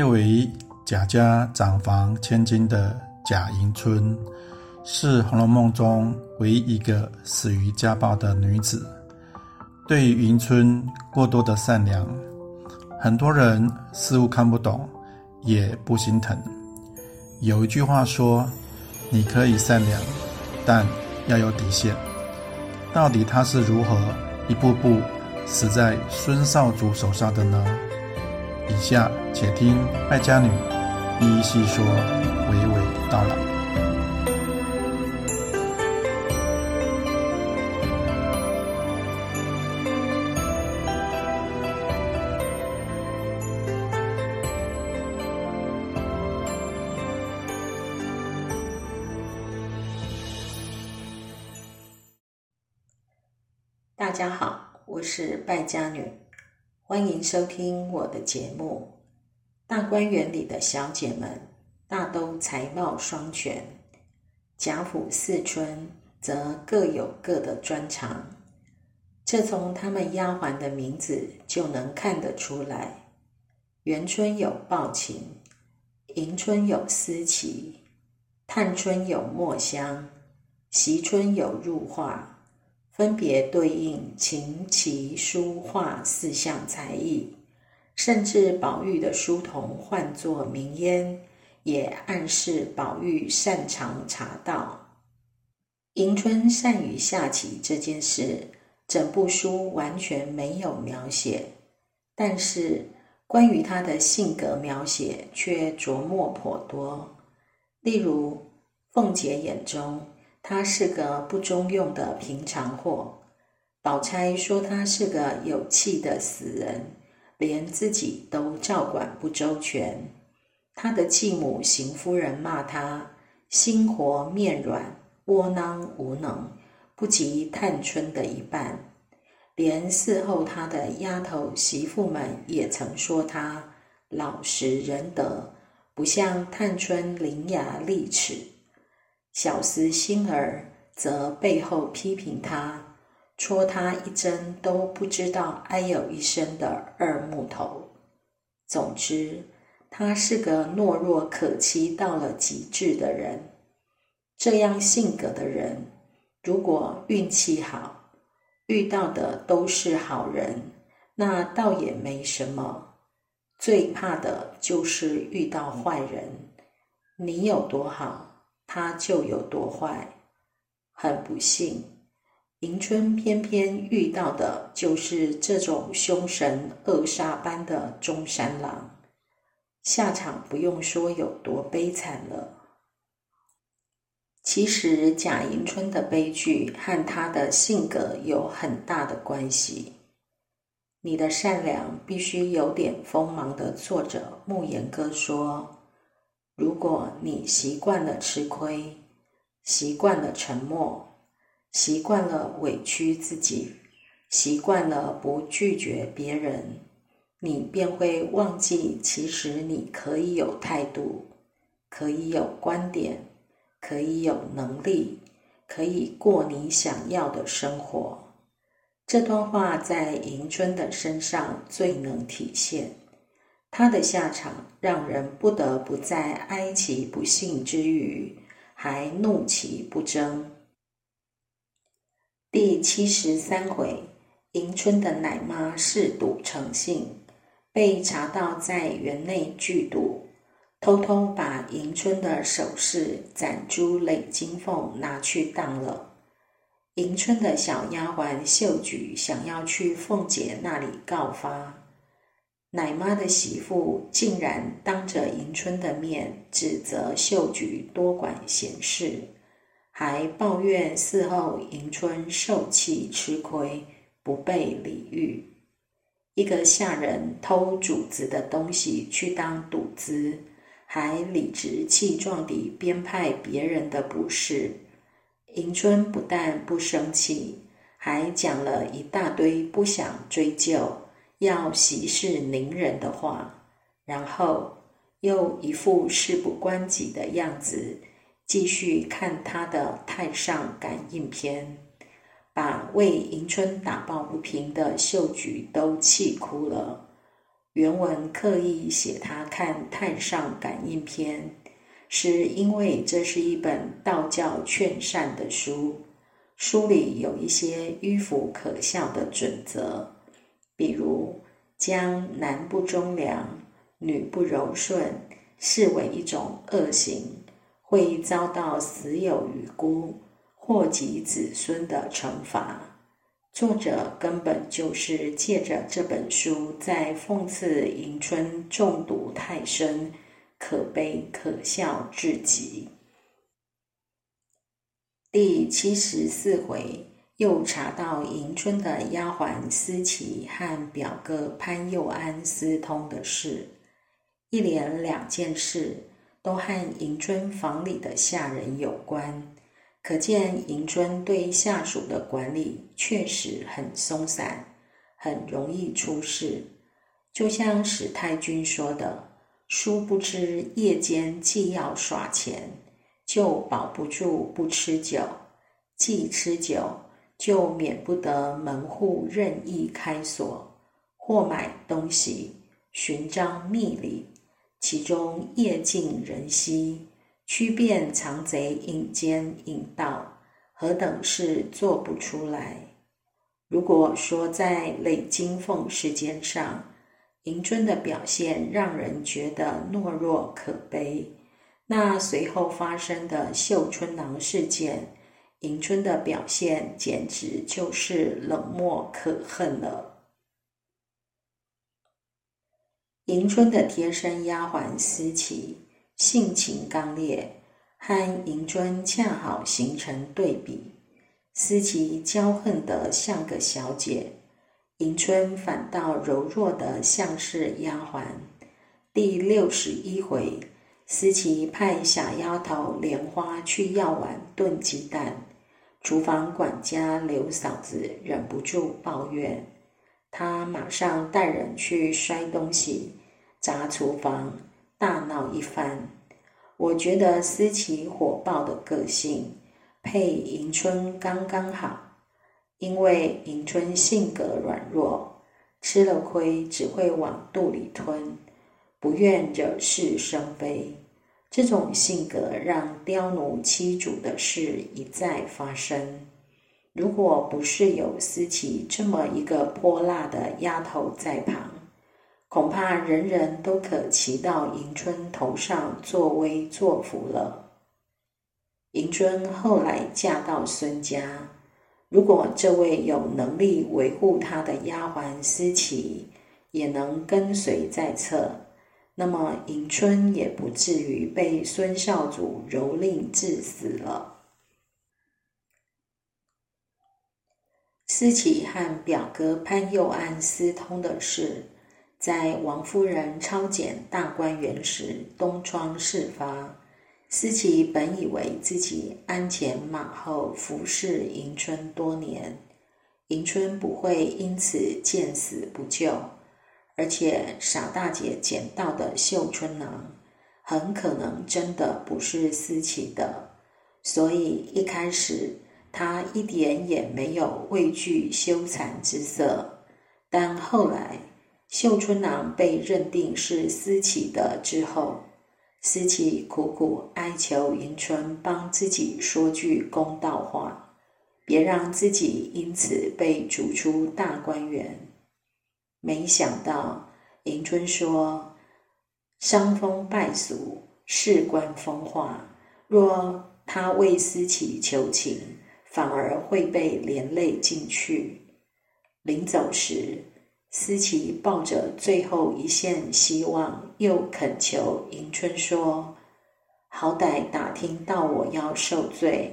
贵为贾家长房千金的贾迎春，是《红楼梦》中唯一一个死于家暴的女子。对于迎春过多的善良，很多人似乎看不懂，也不心疼。有一句话说：“你可以善良，但要有底线。”到底她是如何一步步死在孙少主手上的呢？下且听败家女一一细说，娓娓道来。大家好，我是败家女。欢迎收听我的节目。大观园里的小姐们大都才貌双全，贾府四春则各有各的专长，这从她们丫鬟的名字就能看得出来。元春有抱琴，迎春有思琪，探春有墨香，惜春有入画。分别对应琴棋书画四项才艺，甚至宝玉的书童唤作名烟，也暗示宝玉擅长茶道。迎春善于下棋这件事，整部书完全没有描写，但是关于他的性格描写却琢磨颇多。例如，凤姐眼中。他是个不中用的平常货。宝钗说他是个有气的死人，连自己都照管不周全。他的继母邢夫人骂他心活面软、窝囊无能，不及探春的一半。连伺候他的丫头媳妇们也曾说他老实仁德，不像探春伶牙俐齿。小厮心儿则背后批评他，戳他一针都不知道哎呦一声的二木头。总之，他是个懦弱可欺到了极致的人。这样性格的人，如果运气好，遇到的都是好人，那倒也没什么。最怕的就是遇到坏人。你有多好？他就有多坏，很不幸，迎春偏偏遇到的就是这种凶神恶煞般的中山狼，下场不用说有多悲惨了。其实贾迎春的悲剧和她的性格有很大的关系。你的善良必须有点锋芒的作者慕言哥说。如果你习惯了吃亏，习惯了沉默，习惯了委屈自己，习惯了不拒绝别人，你便会忘记，其实你可以有态度，可以有观点，可以有能力，可以过你想要的生活。这段话在迎春的身上最能体现。他的下场让人不得不在哀其不幸之余，还怒其不争。第七十三回，迎春的奶妈嗜赌成性，被查到在园内聚赌，偷偷把迎春的首饰、攒珠、累金凤拿去当了。迎春的小丫鬟秀菊想要去凤姐那里告发。奶妈的媳妇竟然当着迎春的面指责秀菊多管闲事，还抱怨伺候迎春受气吃亏，不被礼遇。一个下人偷主子的东西去当赌资，还理直气壮地编排别人的不是。迎春不但不生气，还讲了一大堆不想追究。要息事宁人的话，然后又一副事不关己的样子，继续看他的《太上感应篇》，把为迎春打抱不平的秀菊都气哭了。原文刻意写他看《太上感应篇》，是因为这是一本道教劝善的书，书里有一些迂腐可笑的准则，比如将男不忠良、女不柔顺视为一种恶行，会遭到死有余辜。祸及子孙的惩罚，作者根本就是借着这本书在讽刺迎春中毒太深，可悲可笑至极。第七十四回又查到迎春的丫鬟思琪和表哥潘佑安私通的事，一连两件事都和迎春房里的下人有关。可见迎春对下属的管理确实很松散，很容易出事。就像史太君说的：“殊不知夜间既要耍钱，就保不住不吃酒；既吃酒，就免不得门户任意开锁，或买东西，寻章觅礼，其中夜静人稀。”区辨藏贼隐奸隐盗，何等事做不出来？如果说在累金凤事件上，迎春的表现让人觉得懦弱可悲，那随后发生的绣春囊事件，迎春的表现简直就是冷漠可恨了。迎春的贴身丫鬟思琪。性情刚烈，和迎春恰好形成对比。思琪骄横得像个小姐，迎春反倒柔弱得像是丫鬟。第六十一回，思琪派小丫头莲花去药碗炖鸡蛋，厨房管家刘嫂子忍不住抱怨，她马上带人去摔东西，砸厨房。大闹一番，我觉得思琪火爆的个性配迎春刚刚好，因为迎春性格软弱，吃了亏只会往肚里吞，不愿惹是生非。这种性格让刁奴欺主的事一再发生。如果不是有思琪这么一个泼辣的丫头在旁，恐怕人人都可骑到迎春头上作威作福了。迎春后来嫁到孙家，如果这位有能力维护她的丫鬟思琪也能跟随在侧，那么迎春也不至于被孙少祖蹂躏致死了。思琪和表哥潘佑安私通的事。在王夫人抄检大观园时，东窗事发。思琪本以为自己鞍前马后服侍迎春多年，迎春不会因此见死不救，而且傻大姐捡到的绣春囊，很可能真的不是思琪的，所以一开始她一点也没有畏惧羞惭之色，但后来。绣春囊被认定是思琪的之后，思琪苦苦哀求迎春帮自己说句公道话，别让自己因此被逐出大观园。没想到迎春说：“伤风败俗，事关风化，若他为思琪求情，反而会被连累进去。”临走时。思琪抱着最后一线希望，又恳求迎春说：“好歹打听到我要受罪，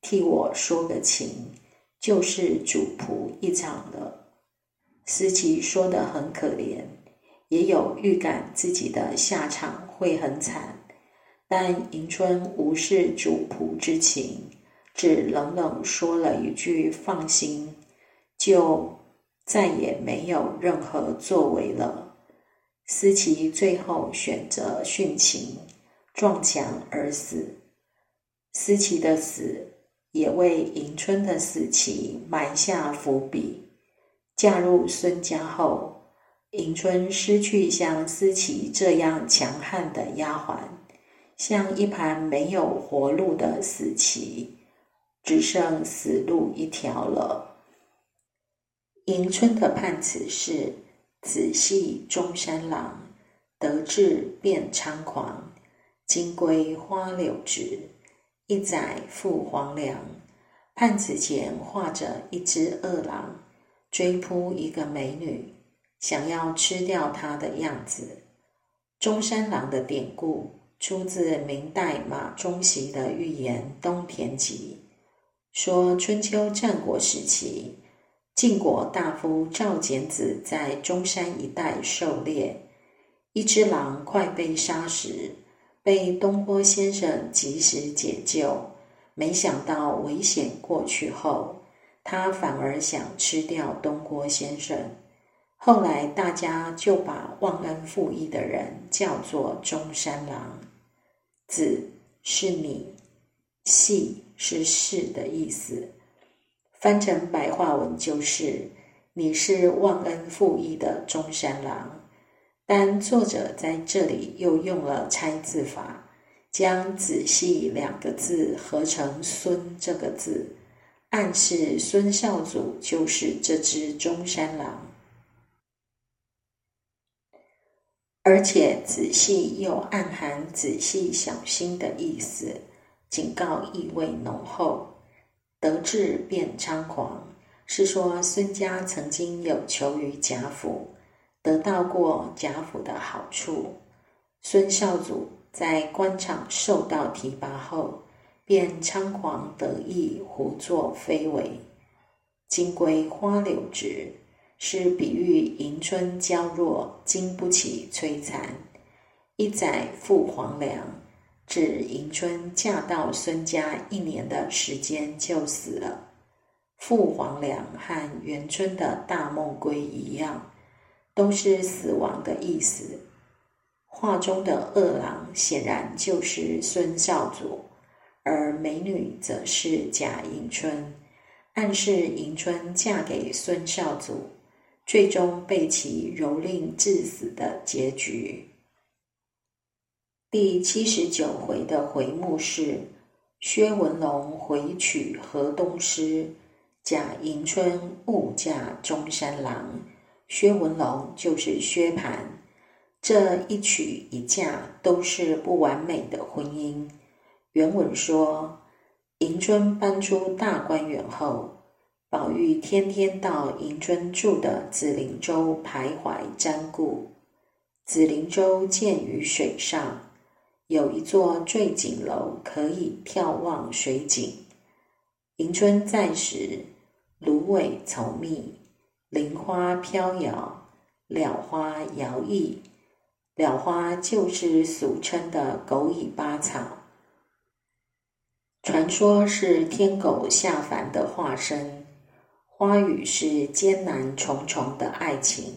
替我说个情，就是主仆一场了。”思琪说的很可怜，也有预感自己的下场会很惨，但迎春无视主仆之情，只冷冷说了一句：“放心。”就。再也没有任何作为了。思琪最后选择殉情，撞墙而死。思琪的死也为迎春的死期埋下伏笔。嫁入孙家后，迎春失去像思琪这样强悍的丫鬟，像一盘没有活路的死棋，只剩死路一条了。迎春的判词是：子系中山狼，得志便猖狂，金龟花柳直，一载赴黄粱。判词前画着一只恶狼追扑一个美女。想要吃掉她的样子。中山狼的典故出自明代马中锡的寓言《东田集》，说春秋战国时期，晋国大夫赵简子在中山一带狩猎，一只狼快被杀时，被东坡先生及时解救。没想到危险过去后，他反而想吃掉东郭先生。后来，大家就把忘恩负义的人叫做中山狼。子是你，系是是的意思，翻成白话文就是你是忘恩负义的中山狼。但作者在这里又用了拆字法，将子系两个字合成孙这个字，暗示孙少祖就是这只中山狼。而且仔细又暗含仔细小心的意思，警告意味浓厚。得志变猖狂，是说孙家曾经有求于贾府，得到过贾府的好处。孙少祖在官场受到提拔后，便猖狂得意，胡作非为。金龟花柳直。是比喻迎春娇弱，经不起摧残。一载赴黄粱，指迎春嫁到孙家一年的时间就死了。赴黄粱和元春的大梦归一样，都是死亡的意思。画中的恶狼显然就是孙少祖，而美女则是贾迎春，暗示迎春嫁给孙少祖。最终被其蹂躏致死的结局。第七十九回的回目是薛文龙回娶河东狮，贾迎春误嫁中山狼。薛文龙就是薛蟠，这一娶一嫁都是不完美的婚姻。原文说，迎春搬出大观园后。宝玉天天到迎春住的紫菱洲徘徊瞻顾。紫菱洲建于水上，有一座坠锦楼，可以眺望水景。迎春在时，芦苇丛密，菱花飘摇，蓼花摇曳。蓼花就是俗称的狗尾巴草，传说是天狗下凡的化身。花语是艰难重重的爱情。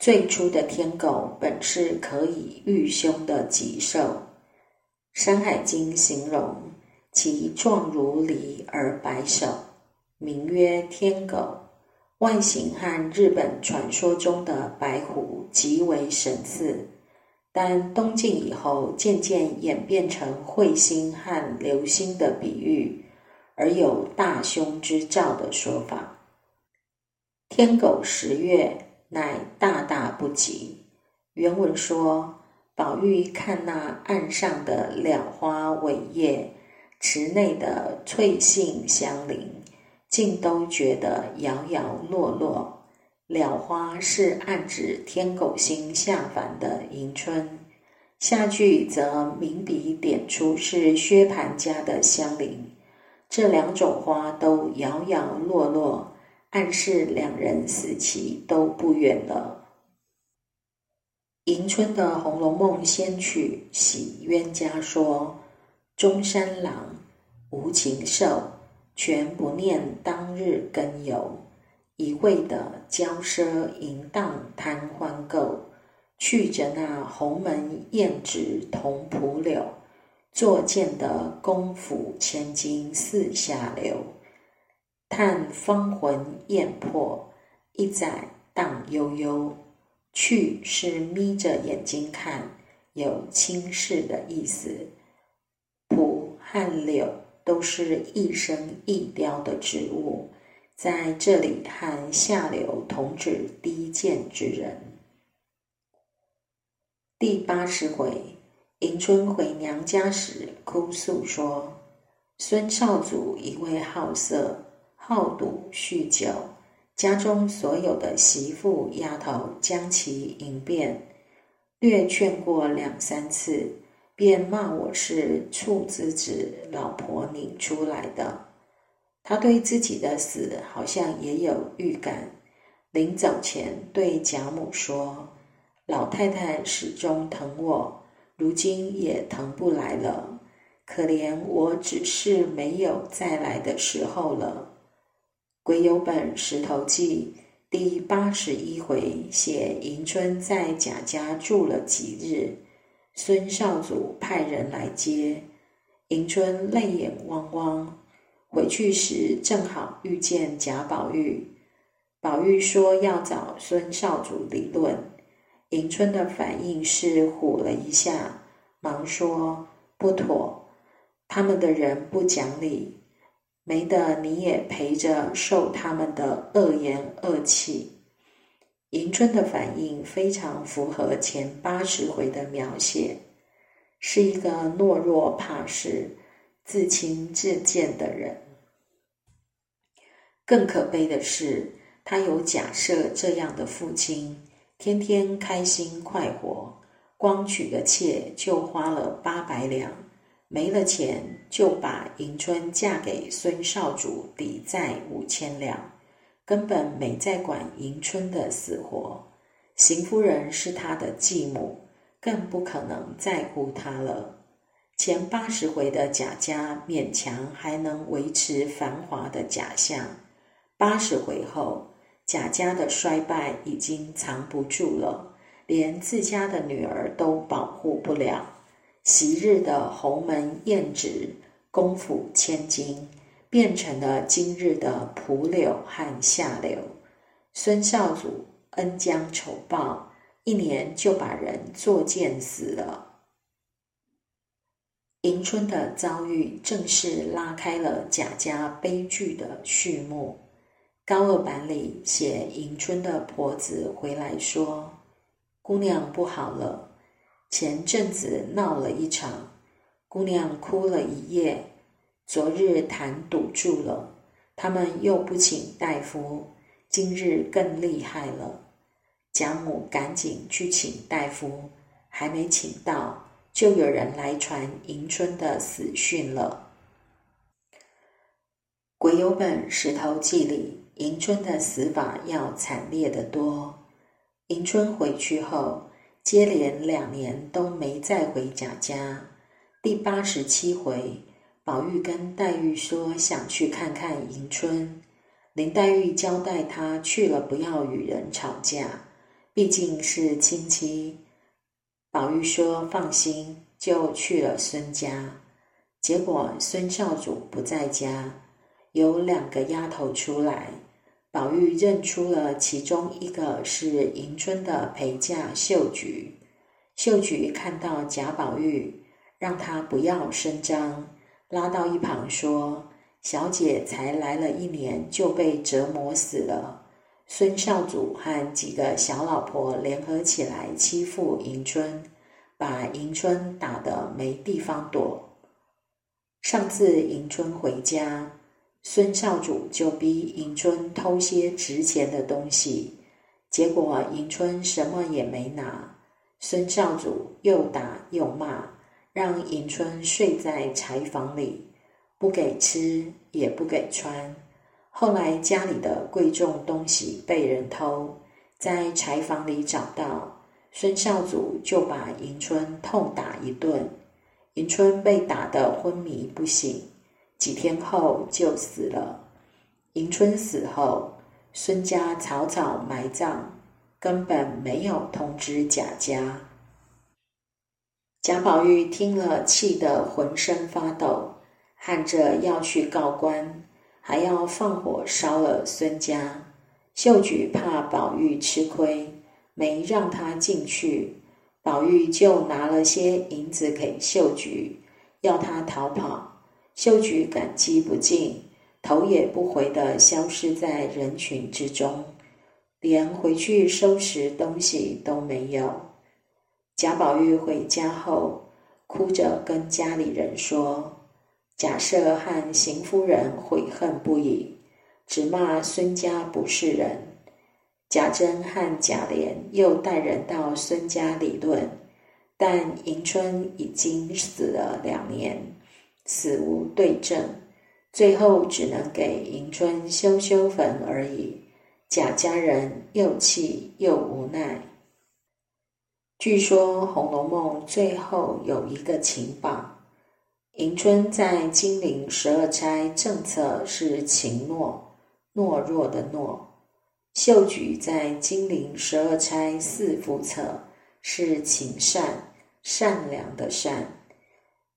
最初的天狗本是可以御凶的吉兽，《山海经》形容其状如狸而白首，名曰天狗。外形和日本传说中的白虎极为神似，但东晋以后渐渐演变成彗星和流星的比喻。而有大凶之兆的说法。天狗十月，乃大大不吉。原文说：宝玉看那岸上的蓼花苇叶，池内的翠杏相邻，竟都觉得摇摇落落。蓼花是暗指天狗星下凡的迎春，下句则明笔点出是薛蟠家的香菱。这两种花都摇摇落落，暗示两人死期都不远了。迎春的《红楼梦》仙曲《喜冤家》说：“中山狼，无情兽，全不念当日根由，一味的骄奢淫荡贪欢垢，去着那鸿门宴纸同蒲柳。”作见得功夫千金四下流，叹芳魂艳魄，一载荡悠悠。去是眯着眼睛看，有轻视的意思。蒲和柳都是一生一雕的植物，在这里和下流同指低贱之人。第八十回，迎春回娘家时哭诉说，孙少祖一味好色、好赌、酗酒。家中所有的媳妇丫头将其迎遍，略劝过两三次，便骂我是处子子老婆拧出来的。他对自己的死好像也有预感，临走前对贾母说：“老太太始终疼我，如今也疼不来了，可怜我只是没有再来的时候了。”鬼有本《石头记》第八十一回写迎春在贾家住了几日，孙少祖派人来接迎春，泪眼汪汪。回去时正好遇见贾宝玉，宝玉说要找孙少主理论。迎春的反应是唬了一下，忙说不妥，他们的人不讲理。没得你也陪着受他们的恶言恶气。迎春的反应非常符合前八十回的描写，是一个懦弱怕事、自轻自贱的人。更可悲的是，他有假设这样的父亲，天天开心快活，光娶个妾就花了八百两。没了钱，就把迎春嫁给孙少主抵债五千两，根本没在管迎春的死活。邢夫人是他的继母，更不可能在乎他了。前八十回的贾家勉强还能维持繁华的假象，八十回后贾家的衰败已经藏不住了，连自家的女儿都保护不了。昔日的鸿门宴旨、功府千金，变成了今日的蒲柳和下流。孙少祖恩将仇报，一年就把人作践死了。迎春的遭遇，正式拉开了贾家悲剧的序幕。高二版里写迎春的婆子回来说：“姑娘不好了。”前阵子闹了一场，姑娘哭了一夜。昨日痰堵住了，他们又不请大夫，今日更厉害了。贾母赶紧去请大夫，还没请到，就有人来传迎春的死讯了。鬼有本《石头记》里，迎春的死法要惨烈得多。迎春回去后。接连两年都没再回贾家。第八十七回，宝玉跟黛玉说想去看看迎春，林黛玉交代他去了不要与人吵架，毕竟是亲戚。宝玉说放心，就去了孙家。结果孙少主不在家，有两个丫头出来。宝玉认出了其中一个是迎春的陪嫁秀菊。秀菊看到贾宝玉，让他不要声张，拉到一旁说：“小姐才来了一年，就被折磨死了。孙少主和几个小老婆联合起来欺负迎春，把迎春打得没地方躲。上次迎春回家。”孙少主就逼迎春偷些值钱的东西，结果迎春什么也没拿。孙少主又打又骂，让迎春睡在柴房里，不给吃也不给穿。后来家里的贵重东西被人偷，在柴房里找到，孙少祖就把迎春痛打一顿，迎春被打得昏迷不醒。几天后就死了。迎春死后，孙家草草埋葬，根本没有通知贾家。贾宝玉听了，气得浑身发抖，喊着要去告官，还要放火烧了孙家。秀菊怕宝玉吃亏，没让他进去。宝玉就拿了些银子给秀菊，要他逃跑。秀菊感激不尽，头也不回的消失在人群之中，连回去收拾东西都没有。贾宝玉回家后，哭着跟家里人说：“贾赦和邢夫人悔恨不已，只骂孙家不是人。”贾珍和贾琏又带人到孙家理论，但迎春已经死了两年，死无对证，最后只能给迎春修修坟而已。贾家人又气又无奈。据说《红楼梦》最后有一个情榜：迎春在金陵十二钗正册是情懦，懦弱的懦。秀菊在金陵十二钗四副册是情善善良的善，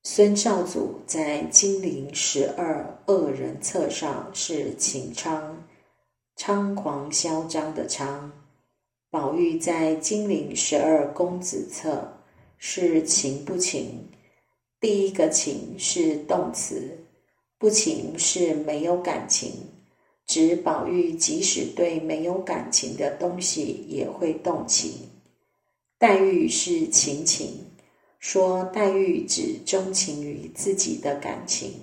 孙少祖在金陵十二恶人册上是情猖猖狂嚣张的猖，宝玉在金陵十二公子册是情不情？第一个情是动词，不情是没有感情。指宝玉即使对没有感情的东西也会动情。黛玉是情情，说黛玉只钟情于自己的感情。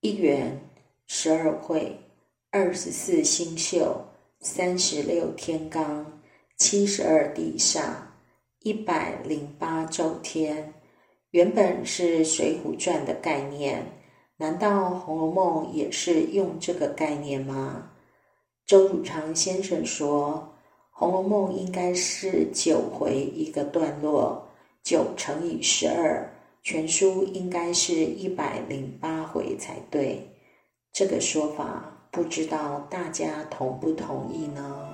一元十二会，二十四星宿，三十六天罡，七十二地煞，一百零八周天，原本是《水浒传》的概念。难道《红楼梦》也是用这个概念吗？周汝昌先生说，《红楼梦》应该是九回一个段落，九乘以十二，全书应该是一百零八回才对。这个说法，不知道大家同不同意呢？